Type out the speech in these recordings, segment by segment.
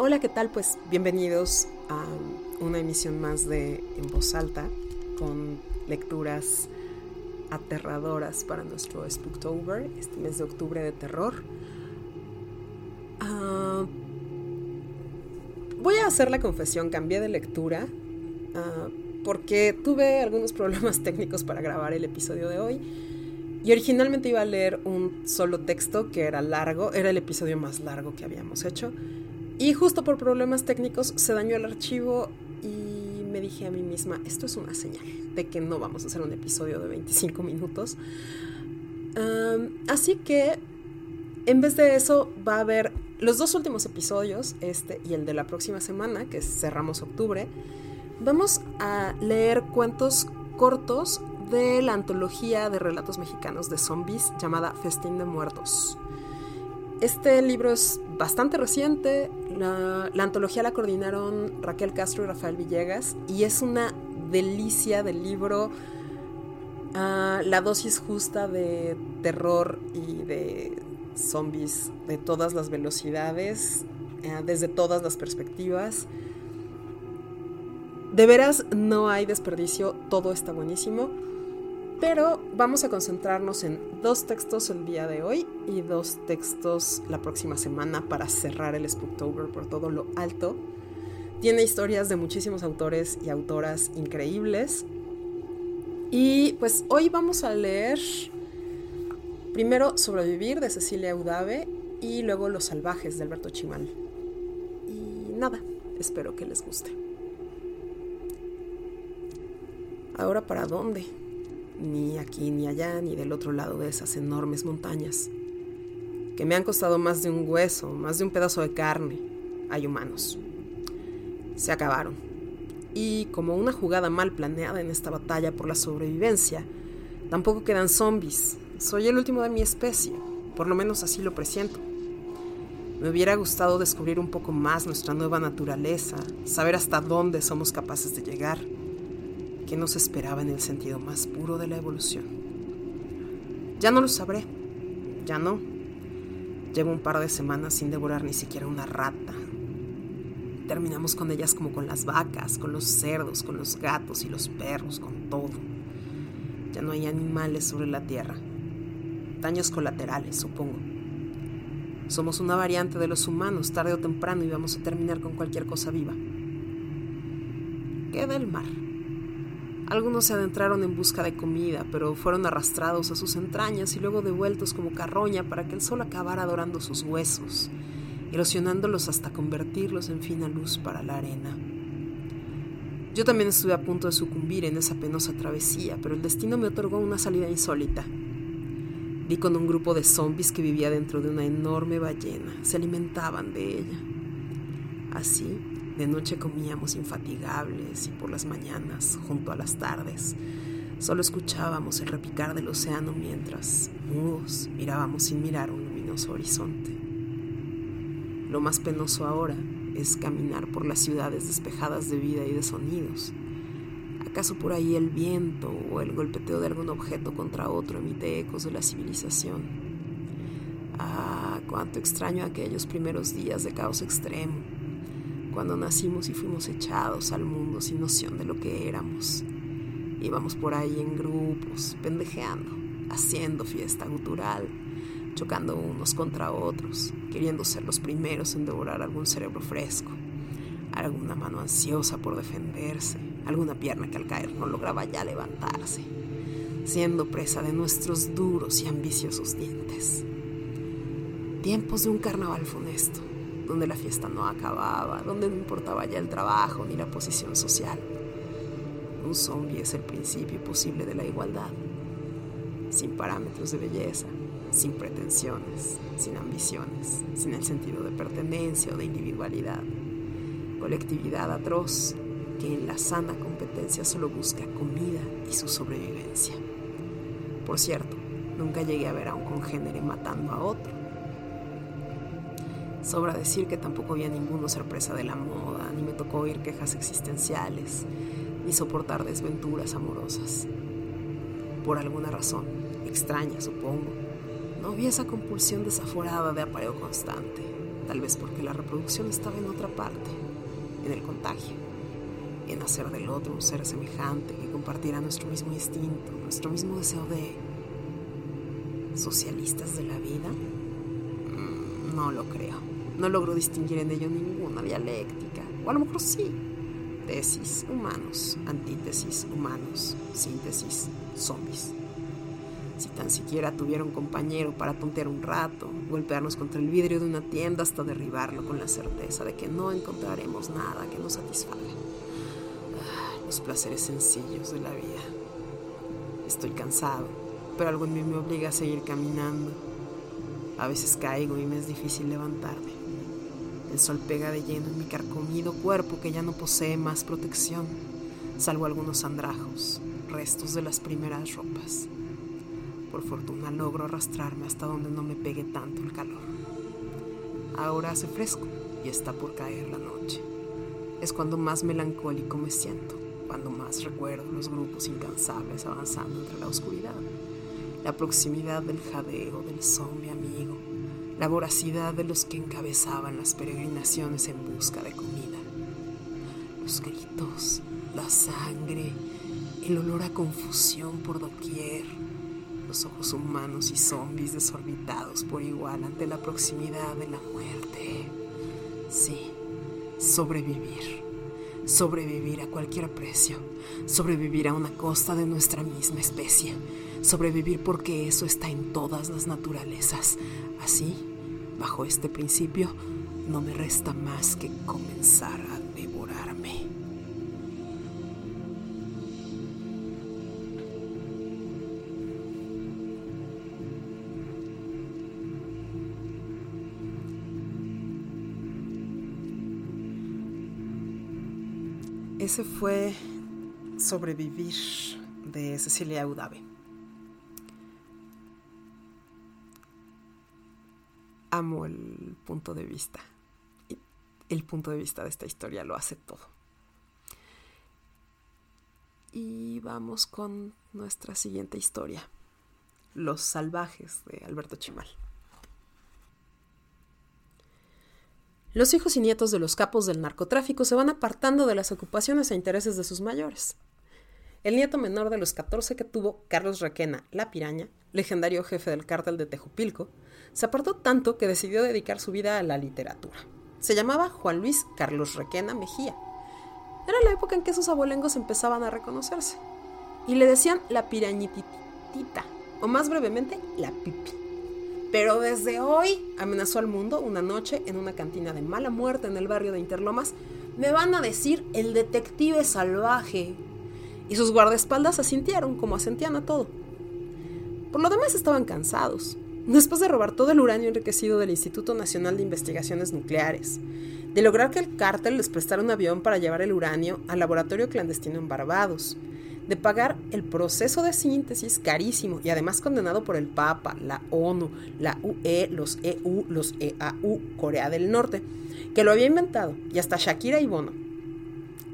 Hola, ¿qué tal? Pues bienvenidos a una emisión más de En Voz Alta con lecturas aterradoras para nuestro Spooktober, este mes de octubre de terror. Ah, voy a hacer la confesión, cambié de lectura ah, porque tuve algunos problemas técnicos para grabar el episodio de hoy. Y originalmente iba a leer un solo texto que era largo, era el episodio más largo que habíamos hecho. Y justo por problemas técnicos se dañó el archivo y me dije a mí misma, esto es una señal de que no vamos a hacer un episodio de 25 minutos. así que en vez de eso va a haber los dos últimos episodios, este y el de la próxima semana, que cerramos octubre. Vamos a leer cuentos cortos de la antología de relatos mexicanos de zombies llamada Festín de Muertos. Este libro es bastante reciente, la, antología la coordinaron Raquel Castro y Rafael Villegas y es una delicia del libro, ah, la dosis justa de terror y de zombies de todas las velocidades, eh, desde todas las perspectivas. De veras no hay desperdicio, todo está buenísimo. Pero vamos a concentrarnos en dos textos el día de hoy y dos textos la próxima semana para cerrar el Spooktober por todo lo alto. Tiene historias de muchísimos autores y autoras increíbles. Y pues hoy vamos a leer primero Sobrevivir de Cecilia Udave y luego Los Salvajes de Alberto Chimal. Y nada, espero que les guste. Ahora, ¿para dónde? Ni aquí ni allá, ni del otro lado de esas enormes montañas, que me han costado más de un hueso, más de un pedazo de carne. Hay humanos. Se acabaron. Y como una jugada mal planeada en esta batalla por la sobrevivencia, tampoco quedan zombies. Soy el último de mi especie, por lo menos así lo presiento. Me hubiera gustado descubrir un poco más nuestra nueva naturaleza, saber hasta dónde somos capaces de llegar que nos esperaba en el sentido más puro de la evolución. Ya no lo sabré, ya no. Llevo un par de semanas sin devorar ni siquiera una rata. Terminamos con ellas como con las vacas, con los cerdos, con los gatos y los perros, con todo. Ya no hay animales sobre la tierra. Daños colaterales, supongo. Somos una variante de los humanos, tarde o temprano y vamos a terminar con cualquier cosa viva. Queda el mar. Algunos se adentraron en busca de comida, pero fueron arrastrados a sus entrañas y luego devueltos como carroña para que el sol acabara dorando sus huesos, erosionándolos hasta convertirlos en fina luz para la arena. Yo también estuve a punto de sucumbir en esa penosa travesía, pero el destino me otorgó una salida insólita. Di con un grupo de zombies que vivía dentro de una enorme ballena. Se alimentaban de ella. Así, de noche comíamos infatigables y por las mañanas, junto a las tardes, solo escuchábamos el repicar del océano mientras, mudos, mirábamos sin mirar un luminoso horizonte. Lo más penoso ahora es caminar por las ciudades despejadas de vida y de sonidos. ¿Acaso por ahí el viento o el golpeteo de algún objeto contra otro emite ecos de la civilización? Ah, cuánto extraño aquellos primeros días de caos extremo cuando nacimos y fuimos echados al mundo sin noción de lo que éramos. Íbamos por ahí en grupos, pendejeando, haciendo fiesta gutural, chocando unos contra otros, queriendo ser los primeros en devorar algún cerebro fresco, alguna mano ansiosa por defenderse, alguna pierna que al caer no lograba ya levantarse, siendo presa de nuestros duros y ambiciosos dientes. Tiempos de un carnaval funesto donde la fiesta no acababa, donde no importaba ya el trabajo ni la posición social. Un zombie es el principio posible de la igualdad, sin parámetros de belleza, sin pretensiones, sin ambiciones, sin el sentido de pertenencia o de individualidad. Colectividad atroz que en la sana competencia solo busca comida y su sobrevivencia. Por cierto, nunca llegué a ver a un congénere matando a otro Sobra decir que tampoco había ninguno sorpresa de la moda, ni me tocó oír quejas existenciales, ni soportar desventuras amorosas. Por alguna razón, extraña supongo, no había esa compulsión desaforada de apareo constante, tal vez porque la reproducción estaba en otra parte, en el contagio, en hacer del otro un ser semejante que compartiera nuestro mismo instinto, nuestro mismo deseo de socialistas de la vida. Mm, no lo creo. No logro distinguir en ello ninguna dialéctica, o a lo mejor sí. Tesis, humanos, antítesis, humanos, síntesis, zombies si tan siquiera tuviera un compañero para tontear un rato, golpearnos contra el vidrio de una tienda hasta derribarlo con la certeza de que no encontraremos nada que nos satisfaga. Ah, los placeres sencillos de la vida. Estoy cansado, pero algo en mí me obliga a seguir caminando. A veces caigo y me es difícil levantarme. El sol pega de lleno en mi carcomido cuerpo que ya no posee más protección, salvo algunos andrajos, restos de las primeras ropas. Por fortuna logro arrastrarme hasta donde no me pegue tanto el calor. Ahora hace fresco y está por caer la noche. Es cuando más melancólico me siento, cuando más recuerdo los grupos incansables avanzando entre la oscuridad, la proximidad del jadeo del zombie amigo, la voracidad de los que encabezaban las peregrinaciones en busca de comida, los gritos, la sangre, el olor a confusión por doquier, los ojos humanos y zombies desorbitados por igual ante la proximidad de la muerte. Sí, sobrevivir. Sobrevivir a cualquier precio. Sobrevivir a una costa de nuestra misma especie. Sobrevivir porque eso está en todas las naturalezas. Así, bajo este principio, no me resta más que comenzar a Ese fue Sobrevivir de Cecilia Udave. Amo el punto de vista. El punto de vista de esta historia lo hace todo. Y vamos con nuestra siguiente historia. Los salvajes de Alberto Chimal. Los hijos y nietos de los capos del narcotráfico se van apartando de las ocupaciones e intereses de sus mayores. El nieto menor de los 14 que tuvo, Carlos Requena, la piraña, legendario jefe del cártel de Tejupilco, se apartó tanto que decidió dedicar su vida a la literatura. Se llamaba Juan Luis Carlos Requena Mejía. Era la época en que sus abuelengos empezaban a reconocerse. Y le decían la pirañititita, o más brevemente, la pipi. Pero desde hoy amenazó al mundo una noche en una cantina de mala muerte en el barrio de Interlomas. Me van a decir el detective salvaje. Y sus guardaespaldas asintieron como asentían a todo. Por lo demás estaban cansados. Después de robar todo el uranio enriquecido del Instituto Nacional de Investigaciones Nucleares, de lograr que el cártel les prestara un avión para llevar el uranio al laboratorio clandestino en Barbados, de pagar el proceso de síntesis carísimo y además condenado por el Papa, la ONU, la UE, los EU, los EAU, Corea del Norte, que lo había inventado, y hasta Shakira y Bono,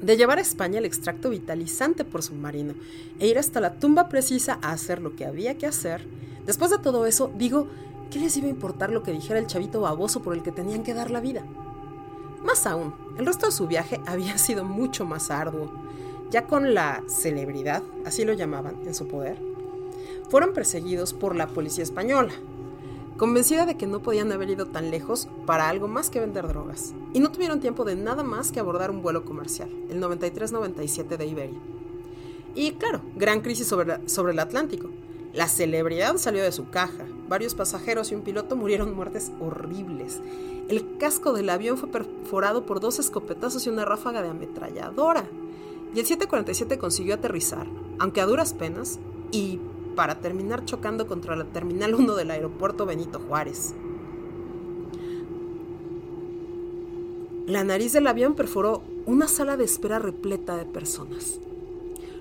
de llevar a España el extracto vitalizante por submarino e ir hasta la tumba precisa a hacer lo que había que hacer, después de todo eso, digo, ¿qué les iba a importar lo que dijera el chavito baboso por el que tenían que dar la vida? Más aún, el resto de su viaje había sido mucho más arduo ya con la celebridad, así lo llamaban, en su poder, fueron perseguidos por la policía española, convencida de que no podían haber ido tan lejos para algo más que vender drogas, y no tuvieron tiempo de nada más que abordar un vuelo comercial, el 93-97 de Iberia. Y claro, gran crisis sobre, sobre el Atlántico. La celebridad salió de su caja, varios pasajeros y un piloto murieron muertes horribles. El casco del avión fue perforado por dos escopetazos y una ráfaga de ametralladora y el 747 consiguió aterrizar, aunque a duras penas, y para terminar chocando contra la Terminal 1 del aeropuerto Benito Juárez. La nariz del avión perforó una sala de espera repleta de personas.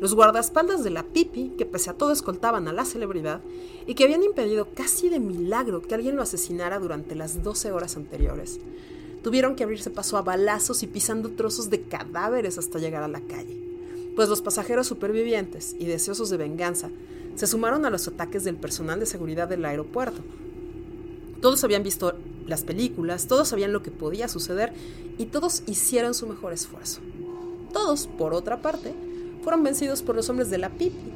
Los guardaespaldas de la Pipi, que pese a todo escoltaban a la celebridad y que habían impedido casi de milagro que alguien lo asesinara durante las 12 horas anteriores, Tuvieron que abrirse paso a balazos y pisando trozos de cadáveres hasta llegar a la calle. Pues los pasajeros supervivientes y deseosos de venganza se sumaron a los ataques del personal de seguridad del aeropuerto. Todos habían visto las películas, todos sabían lo que podía suceder y todos hicieron su mejor esfuerzo. Todos, por otra parte, fueron vencidos por los hombres de la Pipi,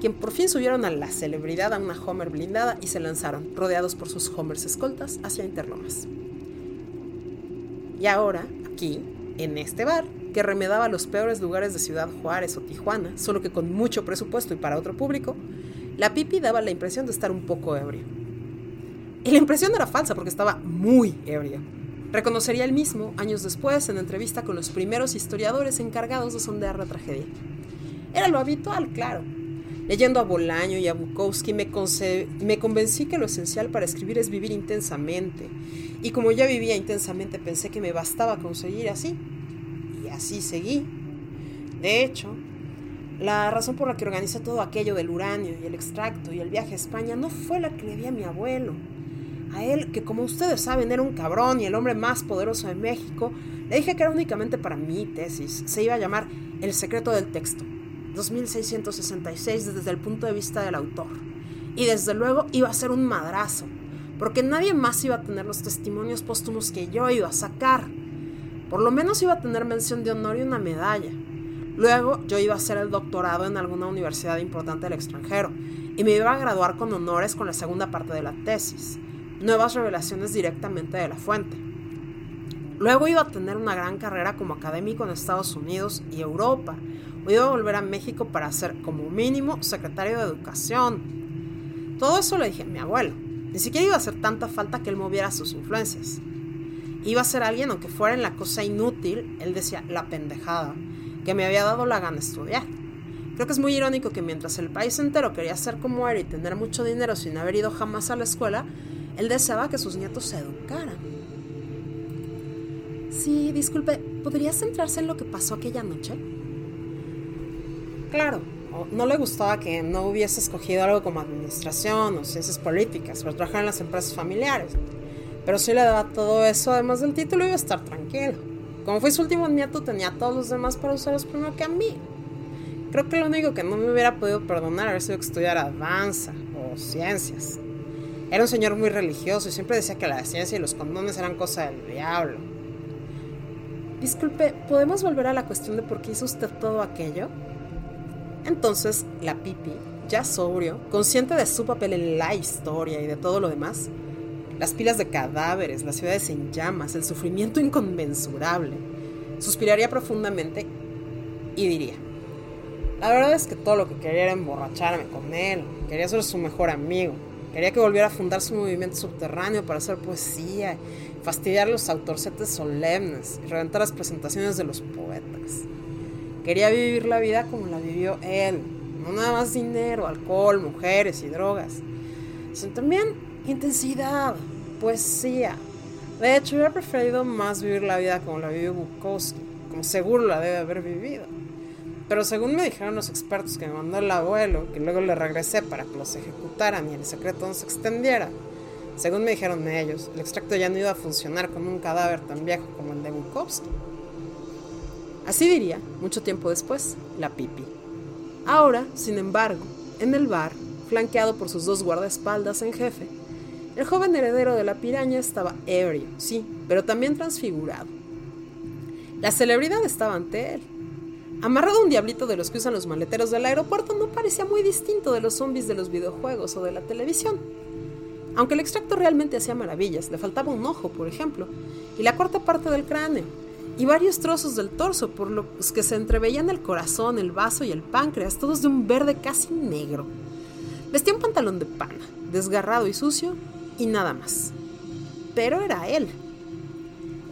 quien por fin subieron a la celebridad a una Homer blindada y se lanzaron, rodeados por sus Homers escoltas, hacia Interlomas. Y ahora, aquí, en este bar, que remedaba los peores lugares de Ciudad Juárez o Tijuana, solo que con mucho presupuesto y para otro público, la Pipi daba la impresión de estar un poco ebrio. Y la impresión era falsa porque estaba muy ebrio. Reconocería él mismo, años después, en entrevista con los primeros historiadores encargados de sondear la tragedia. Era lo habitual, claro. Leyendo a Bolaño y a Bukowski me, me convencí que lo esencial para escribir es vivir intensamente. Y como ya vivía intensamente pensé que me bastaba conseguir así. Y así seguí. De hecho, la razón por la que organizé todo aquello del uranio y el extracto y el viaje a España no fue la que le di a mi abuelo a él, que como ustedes saben era un cabrón y el hombre más poderoso de México, le dije que era únicamente para mi tesis. Se iba a llamar El secreto del texto, 2666 desde el punto de vista del autor. Y desde luego iba a ser un madrazo, porque nadie más iba a tener los testimonios póstumos que yo iba a sacar. Por lo menos iba a tener mención de honor y una medalla. Luego yo iba a hacer el doctorado en alguna universidad importante del extranjero y me iba a graduar con honores con la segunda parte de la tesis nuevas revelaciones directamente de la fuente. Luego iba a tener una gran carrera como académico en Estados Unidos y Europa. O iba a volver a México para ser como mínimo secretario de educación. Todo eso le dije a mi abuelo. Ni siquiera iba a hacer tanta falta que él moviera sus influencias. Iba a ser alguien, aunque fuera en la cosa inútil, él decía la pendejada, que me había dado la gana de estudiar. Creo que es muy irónico que mientras el país entero quería ser como él y tener mucho dinero sin haber ido jamás a la escuela, él deseaba que sus nietos se educaran. Sí, disculpe, ¿podría centrarse en lo que pasó aquella noche? Claro, no le gustaba que no hubiese escogido algo como administración o ciencias políticas o trabajar en las empresas familiares. Pero si le daba todo eso, además del título, iba a estar tranquilo. Como fue su último nieto, tenía a todos los demás para usarlos primero que a mí. Creo que lo único que no me hubiera podido perdonar haber sido que estudiara danza o ciencias. Era un señor muy religioso y siempre decía que la ciencia y los condones eran cosa del diablo. Disculpe, ¿podemos volver a la cuestión de por qué hizo usted todo aquello? Entonces, la Pipi, ya sobrio, consciente de su papel en la historia y de todo lo demás, las pilas de cadáveres, las ciudades en llamas, el sufrimiento inconmensurable, suspiraría profundamente y diría, la verdad es que todo lo que quería era emborracharme con él, quería ser su mejor amigo, Quería que volviera a fundar su movimiento subterráneo para hacer poesía, fastidiar los autorcetes solemnes y reventar las presentaciones de los poetas. Quería vivir la vida como la vivió él, no nada más dinero, alcohol, mujeres y drogas, sino también intensidad, poesía. De hecho, hubiera preferido más vivir la vida como la vivió Bukowski, como seguro la debe haber vivido. Pero según me dijeron los expertos que me mandó el abuelo, que luego le regresé para que los ejecutaran y el secreto no se extendiera, según me dijeron ellos, el extracto ya no iba a funcionar con un cadáver tan viejo como el de Bukowski. Así diría, mucho tiempo después, la pipi. Ahora, sin embargo, en el bar, flanqueado por sus dos guardaespaldas en jefe, el joven heredero de la piraña estaba ebrio, sí, pero también transfigurado. La celebridad estaba ante él, Amarrado a un diablito de los que usan los maleteros del aeropuerto no parecía muy distinto de los zombies de los videojuegos o de la televisión. Aunque el extracto realmente hacía maravillas, le faltaba un ojo, por ejemplo, y la cuarta parte del cráneo, y varios trozos del torso, por los que se entreveían el corazón, el vaso y el páncreas, todos de un verde casi negro. Vestía un pantalón de pana, desgarrado y sucio, y nada más. Pero era él.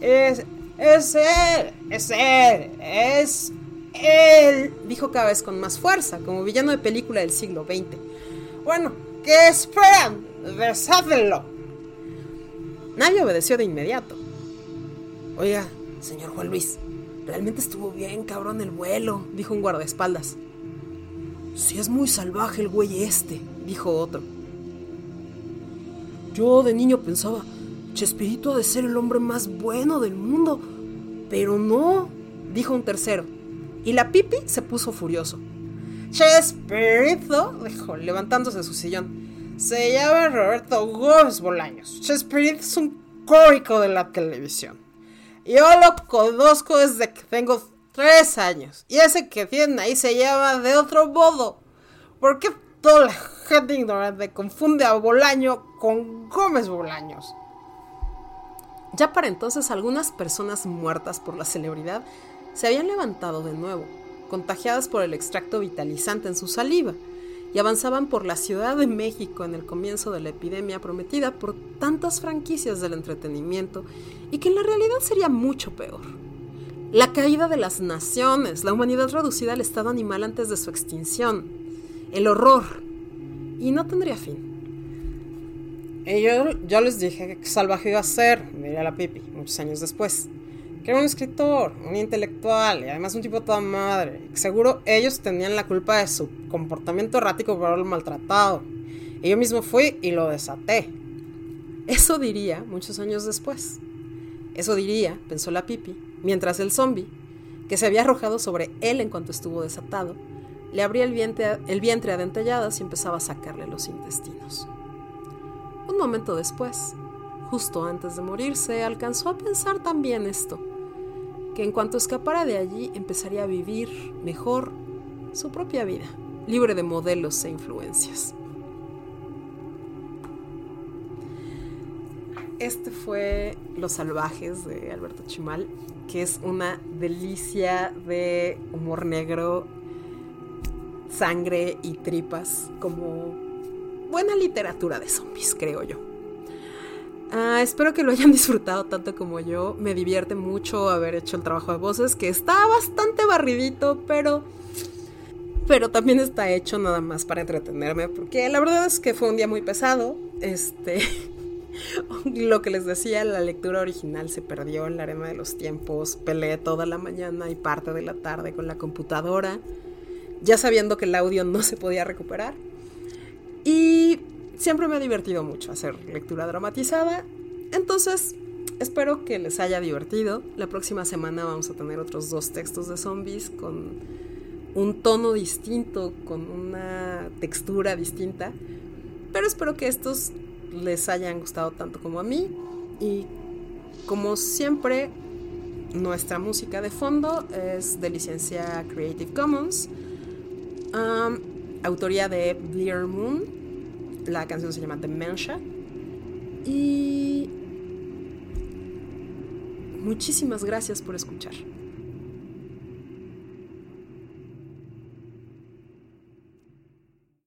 Es, es él, es él, es él, dijo cada vez con más fuerza, como villano de película del siglo XX. Bueno, ¿qué esperan? Besadlo. Nadie obedeció de inmediato. Oiga, señor Juan Luis, realmente estuvo bien cabrón el vuelo, dijo un guardaespaldas. Si es muy salvaje el güey este, dijo otro. Yo de niño pensaba, Chespirito ha de ser el hombre más bueno del mundo, pero no, dijo un tercero. Y la pipi se puso furioso. Chespirito, dijo, levantándose de su sillón. Se llama Roberto Gómez Bolaños. Chespirito es un cómico de la televisión. Yo lo conozco desde que tengo tres años. Y ese que tiene ahí se llama de otro modo. ¿Por qué toda la gente ignorante confunde a Bolaño con Gómez Bolaños? Ya para entonces algunas personas muertas por la celebridad se habían levantado de nuevo, contagiadas por el extracto vitalizante en su saliva, y avanzaban por la Ciudad de México en el comienzo de la epidemia prometida por tantas franquicias del entretenimiento y que en la realidad sería mucho peor. La caída de las naciones, la humanidad reducida al estado animal antes de su extinción, el horror, y no tendría fin. Y yo, les dije que salvaje iba a ser, diría la Pipi, muchos años después. Que era un escritor, un intelectual y además un tipo toda madre. Seguro ellos tenían la culpa de su comportamiento errático por haberlo maltratado. Y yo mismo fui y lo desaté. Eso diría muchos años después. Eso diría, pensó la Pipi, mientras el zombie, que se había arrojado sobre él en cuanto estuvo desatado, le abría el vientre, el vientre a dentelladas y empezaba a sacarle los intestinos. Un momento después, justo antes de morirse, alcanzó a pensar también esto, que en cuanto escapara de allí empezaría a vivir mejor su propia vida, libre de modelos e influencias. Este fue Los Salvajes de Alberto Chimal, que es una delicia de humor negro, sangre y tripas, como buena literatura de zombies, creo yo. Ah, espero que lo hayan disfrutado tanto como yo. Me divierte mucho haber hecho el trabajo de voces, que está bastante barridito, pero. Pero también está hecho nada más para entretenerme, porque la verdad es que fue un día muy pesado. Este. Lo que les decía, la lectura original se perdió en la arena de los tiempos. Peleé toda la mañana y parte de la tarde con la computadora, ya sabiendo que el audio no se podía recuperar. Y siempre me ha divertido mucho hacer lectura dramatizada. Entonces, espero que les haya divertido. La próxima semana vamos a tener otros dos textos de zombies con un tono distinto, con una textura distinta. Pero espero que estos les hayan gustado tanto como a mí. Y como siempre, nuestra música de fondo es de licencia Creative Commons autoría de Blear Moon. La canción se llama Dementia. Y muchísimas gracias por escuchar.